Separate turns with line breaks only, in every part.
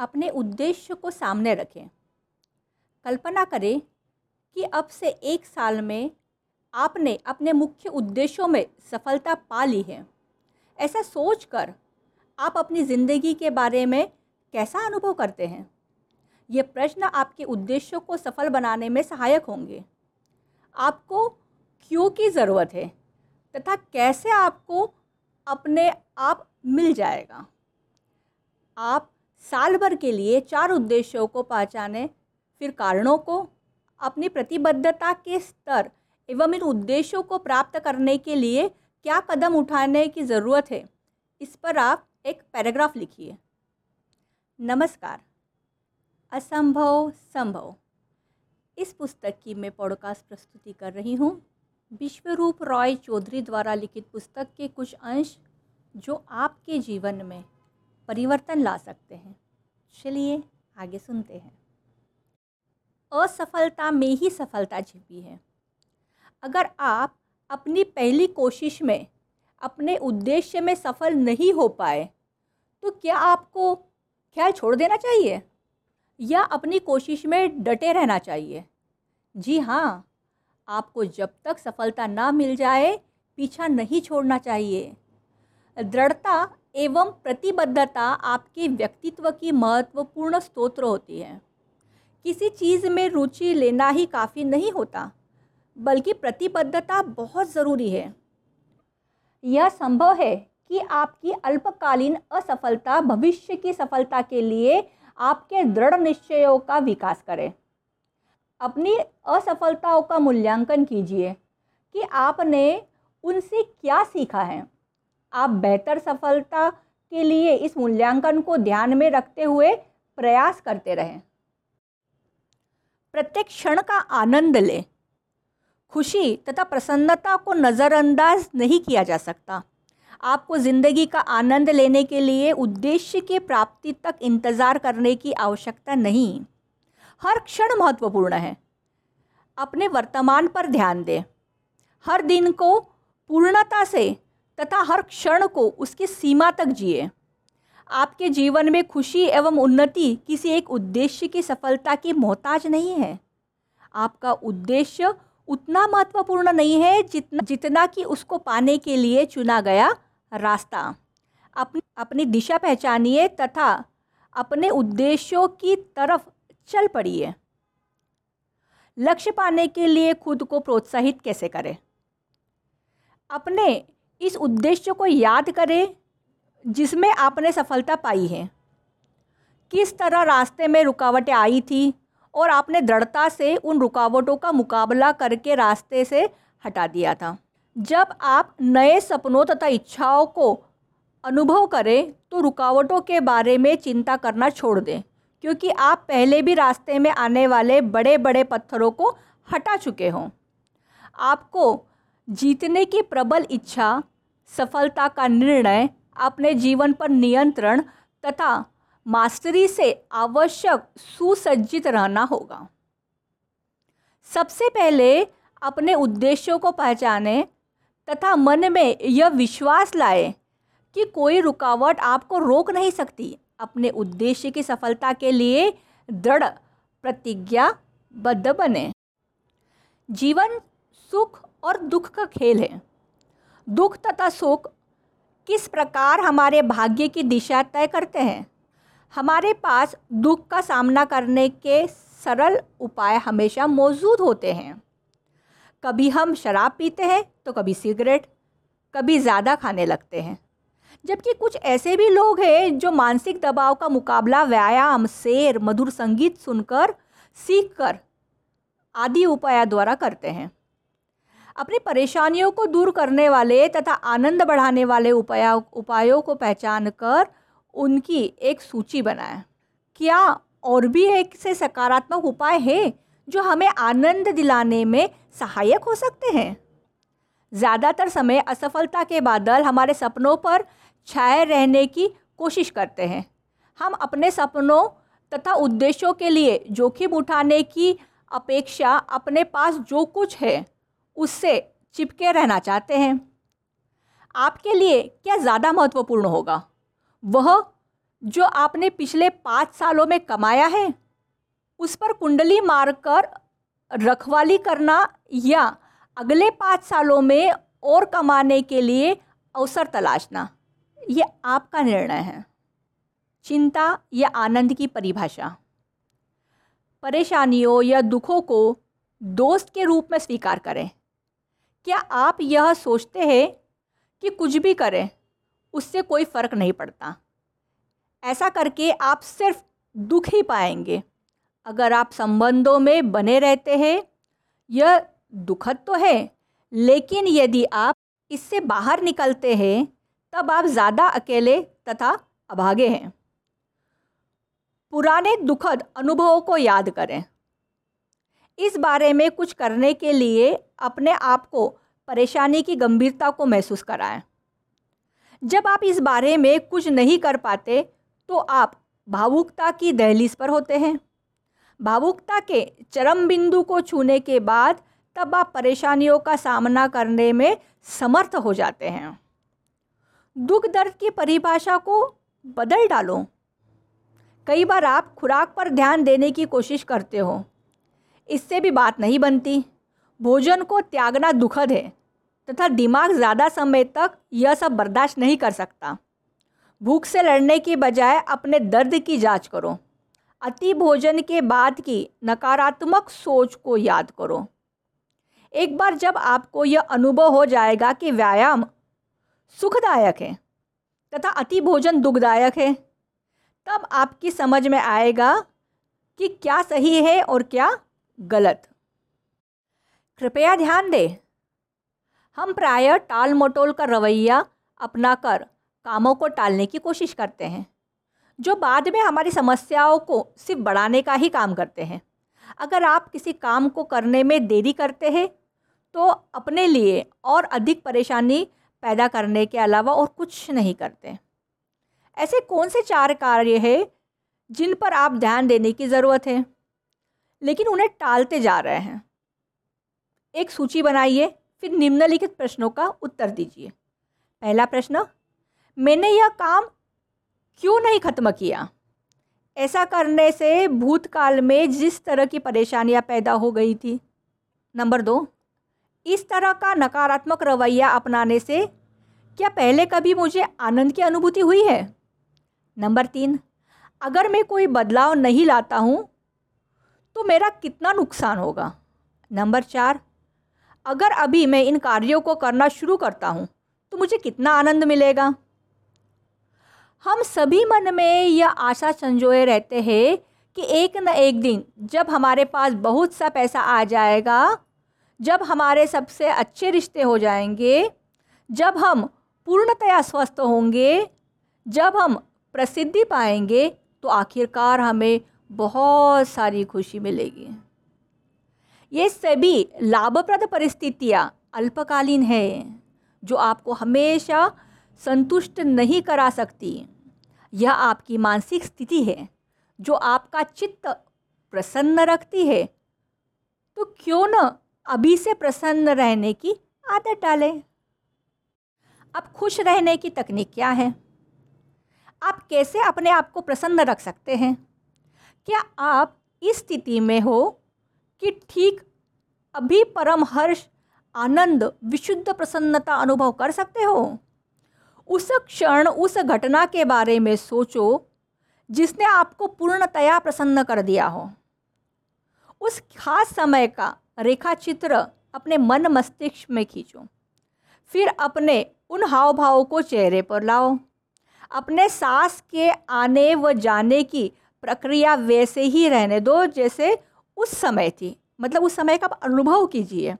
अपने उद्देश्य को सामने रखें। कल्पना करें कि अब से एक साल में आपने अपने मुख्य उद्देश्यों में सफलता पा ली है। ऐसा सोचकर आप अपनी ज़िंदगी के बारे में कैसा अनुभव करते हैं? ये प्रश्न आपके उद्देश्यों को सफल बनाने में सहायक होंगे। आपको क्यों की ज़रूरत है तथा कैसे आपको अपने आप मिल जाएगा? आप साल भर के लिए चार उद्देश्यों को पहचाने, फिर कारणों को, अपनी प्रतिबद्धता के स्तर एवं इन उद्देश्यों को प्राप्त करने के लिए क्या कदम उठाने की ज़रूरत है, इस पर आप एक पैराग्राफ लिखिए। नमस्कार। असंभव संभव। इस पुस्तक की मैं पॉडकास्ट प्रस्तुति कर रही हूँ। विश्वरूप रॉय चौधरी द्वारा लिखित पुस्तक के कुछ अंश जो आपके जीवन में परिवर्तन ला सकते हैं। चलिए आगे सुनते हैं। असफलता में ही सफलता छिपी है। अगर आप अपनी पहली कोशिश में, अपने उद्देश्य में सफल नहीं हो पाए तो क्या आपको ख्याल छोड़ देना चाहिए? या अपनी कोशिश में डटे रहना चाहिए? जी हाँ आपको जब तक सफलता ना मिल जाए, पीछा नहीं छोड़ना चाहिए। दृढ़ता एवं प्रतिबद्धता आपके व्यक्तित्व की महत्वपूर्ण स्तोत्र होती है। किसी चीज़ में रुचि लेना ही काफ़ी नहीं होता, बल्कि प्रतिबद्धता बहुत ज़रूरी है। यह संभव है कि आपकी अल्पकालीन असफलता भविष्य की सफलता के लिए आपके दृढ़ निश्चयों का विकास करे। अपनी असफलताओं का मूल्यांकन कीजिए कि आपने उनसे क्या सीखा है। आप बेहतर सफलता के लिए इस मूल्यांकन को ध्यान में रखते हुए प्रयास करते रहें। प्रत्येक क्षण का आनंद लें। खुशी तथा प्रसन्नता को नज़रअंदाज नहीं किया जा सकता। आपको ज़िंदगी का आनंद लेने के लिए उद्देश्य की प्राप्ति तक इंतज़ार करने की आवश्यकता नहीं। हर क्षण महत्वपूर्ण है। अपने वर्तमान पर ध्यान दें। हर दिन को पूर्णता से तथा हर क्षण को उसकी सीमा तक जिए। आपके जीवन में खुशी एवं उन्नति किसी एक उद्देश्य की सफलता की मोहताज नहीं है। आपका उद्देश्य उतना महत्वपूर्ण नहीं है जितना जितना कि उसको पाने के लिए चुना गया रास्ता। अपनी अपनी दिशा पहचानिए तथा अपने उद्देश्यों की तरफ़ चल पड़िए। लक्ष्य पाने के लिए खुद को प्रोत्साहित कैसे करें? अपने इस उद्देश्य को याद करें जिसमें आपने सफलता पाई है। किस तरह रास्ते में रुकावटें आई थी और आपने दृढ़ता से उन रुकावटों का मुकाबला करके रास्ते से हटा दिया था। जब आप नए सपनों तथा इच्छाओं को अनुभव करें तो रुकावटों के बारे में चिंता करना छोड़ दें, क्योंकि आप पहले भी रास्ते में आने वाले बड़े बड़े पत्थरों को हटा चुके हों। आपको जीतने की प्रबल इच्छा, सफलता का निर्णय, अपने जीवन पर नियंत्रण तथा मास्टरी से आवश्यक सुसज्जित रहना होगा। सबसे पहले अपने उद्देश्यों को पहचानें तथा मन में यह विश्वास लाए कि कोई रुकावट आपको रोक नहीं सकती। अपने उद्देश्य की सफलता के लिए दृढ़, प्रतिज्ञाबद्ध बने। जीवन सुख और दुख का खेल है। दुख तथा सुख किस प्रकार हमारे भाग्य की दिशा तय करते हैं? हमारे पास दुख का सामना करने के सरल उपाय हमेशा मौजूद होते हैं। कभी हम शराब पीते हैं तो कभी सिगरेट, कभी ज़्यादा खाने लगते हैं। जबकि कुछ ऐसे भी लोग हैं जो मानसिक दबाव का मुकाबला व्यायाम, शेर, मधुर संगीत सुनकर, सीखकर आदि उपाय द्वारा करते हैं। अपनी परेशानियों को दूर करने वाले तथा आनंद बढ़ाने वाले उपाय, उपायों को पहचान कर उनकी एक सूची बनाएँ। क्या और भी एक से सकारात्मक उपाय है जो हमें आनंद दिलाने में सहायक हो सकते हैं? ज़्यादातर समय असफलता के बादल हमारे सपनों पर छाए रहने की कोशिश करते हैं। हम अपने सपनों तथा उद्देश्यों के लिए जोखिम उठाने की अपेक्षा अपने पास जो कुछ है उससे चिपके रहना चाहते हैं। आपके लिए क्या ज़्यादा महत्वपूर्ण होगा? वह जो आपने पिछले पाँच सालों में कमाया है, उस पर कुंडली मारकर रखवाली करना या अगले पाँच सालों में और कमाने के लिए अवसर तलाशना, ये आपका निर्णय है। चिंता या आनंद की परिभाषा। परेशानियों या दुखों को दोस्त के रूप में स्वीकार करें। क्या आप यह सोचते हैं कि कुछ भी करें, उससे कोई फ़र्क नहीं पड़ता। ऐसा करके आप सिर्फ़ दुख ही पाएँगे। अगर आप संबंधों में बने रहते हैं, यह दुखद तो है, लेकिन यदि आप इससे बाहर निकलते हैं, तब आप ज़्यादा अकेले तथा अभागे हैं। पुराने दुखद अनुभवों को याद करें। इस बारे में कुछ करने के लिए अपने आप को परेशानी की गंभीरता को महसूस कराएँ। जब आप इस बारे में कुछ नहीं कर पाते तो आप भावुकता की दहलीज पर होते हैं। भावुकता के चरम बिंदु को छूने के बाद तब आप परेशानियों का सामना करने में समर्थ हो जाते हैं। दुख दर्द की परिभाषा को बदल डालो। कई बार आप खुराक पर ध्यान देने की कोशिश करते हो। इससे भी बात नहीं बनती। भोजन को त्यागना दुखद है, तथा दिमाग ज़्यादा समय तक यह सब बर्दाश्त नहीं कर सकता। भूख से लड़ने की बजाय अपने दर्द की जाँच करो। अति भोजन के बाद की नकारात्मक सोच को याद करो। एक बार जब आपको यह अनुभव हो जाएगा कि व्यायाम सुखदायक है, तथा अति भोजन दुखदायक है, तब आपकी समझ में आएगा कि क्या सही है और क्या गलत। कृपया ध्यान दें। हम प्राय टाल मटोल का रवैया अपनाकर कामों को टालने की कोशिश करते हैं, जो बाद में हमारी समस्याओं को सिर्फ़ बढ़ाने का ही काम करते हैं। अगर आप किसी काम को करने में देरी करते हैं तो अपने लिए और अधिक परेशानी पैदा करने के अलावा और कुछ नहीं करते। ऐसे कौन से चार कार्य हैं जिन पर आप ध्यान देने की ज़रूरत है? लेकिन उन्हें टालते जा रहे हैं। एक सूची बनाइए, फिर निम्नलिखित प्रश्नों का उत्तर दीजिए। पहला प्रश्न, मैंने यह काम क्यों नहीं ख़त्म किया? ऐसा करने से भूतकाल में जिस तरह की परेशानियाँ पैदा हो गई थी। नंबर दो, इस तरह का नकारात्मक रवैया अपनाने से क्या पहले कभी मुझे आनंद की अनुभूति हुई है? नंबर तीन, अगर मैं कोई बदलाव नहीं लाता हूँ तो मेरा कितना नुकसान होगा? नंबर चार, अगर अभी मैं इन कार्यों को करना शुरू करता हूँ तो मुझे कितना आनंद मिलेगा? हम सभी मन में यह आशा संजोए रहते हैं कि एक न एक दिन जब हमारे पास बहुत सा पैसा आ जाएगा, जब हमारे सबसे अच्छे रिश्ते हो जाएँगे, जब हम पूर्णतया स्वस्थ होंगे, जब हम प्रसिद्धि पाएँगे तो आखिरकार हमें बहुत सारी खुशी मिलेगी। ये सभी लाभप्रद परिस्थितियाँ अल्पकालीन है, जो आपको हमेशा संतुष्ट नहीं करा सकती। यह आपकी मानसिक स्थिति है, जो आपका चित्त प्रसन्न रखती है। तो क्यों न अभी से प्रसन्न रहने की आदत डालें। अब खुश रहने की तकनीक क्या है? आप कैसे अपने आप को प्रसन्न रख सकते हैं? क्या आप इस स्थिति में हो कि ठीक अभी परम हर्ष आनंद विशुद्ध प्रसन्नता अनुभव कर सकते हो? उस क्षण, उस घटना के बारे में सोचो जिसने आपको पूर्णतया प्रसन्न कर दिया हो। उस खास समय का रेखा चित्र अपने मन मस्तिष्क में खींचो। फिर अपने उन हाव भावों को चेहरे पर लाओ। अपने सांस के आने व जाने की प्रक्रिया वैसे ही रहने दो, जैसे उस समय थी। मतलब उस समय का अनुभव कीजिए।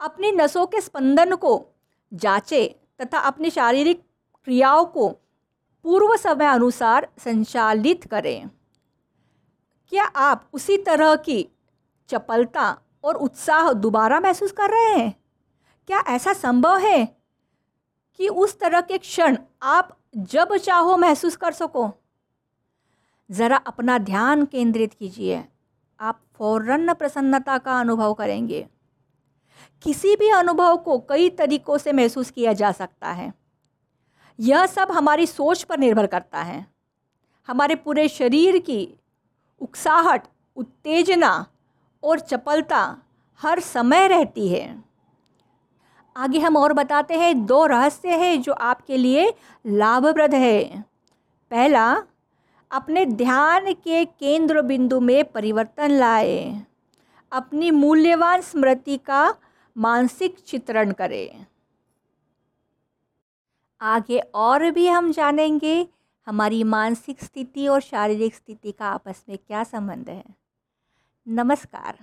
अपनी नसों के स्पंदन को जांचे तथा अपनी शारीरिक क्रियाओं को पूर्व समय अनुसार संचालित करें। क्या आप उसी तरह की चपलता और उत्साह दोबारा महसूस कर रहे हैं? क्या ऐसा संभव है कि उस तरह के क्षण आप जब चाहो महसूस कर सको? ज़रा अपना ध्यान केंद्रित कीजिए। आप फ़ौरन प्रसन्नता का अनुभव करेंगे। किसी भी अनुभव को कई तरीकों से महसूस किया जा सकता है। यह सब हमारी सोच पर निर्भर करता है। हमारे पूरे शरीर की उकसाहट उत्तेजना और चपलता हर समय रहती है। आगे हम और बताते हैं दो रहस्य है जो आपके लिए लाभप्रद है। पहला अपने ध्यान के केंद्र बिंदु में परिवर्तन लाए। अपनी मूल्यवान स्मृति का मानसिक चित्रण करें। आगे और भी हम जानेंगे, हमारी मानसिक स्थिति और शारीरिक स्थिति का आपस में क्या संबंध है। नमस्कार।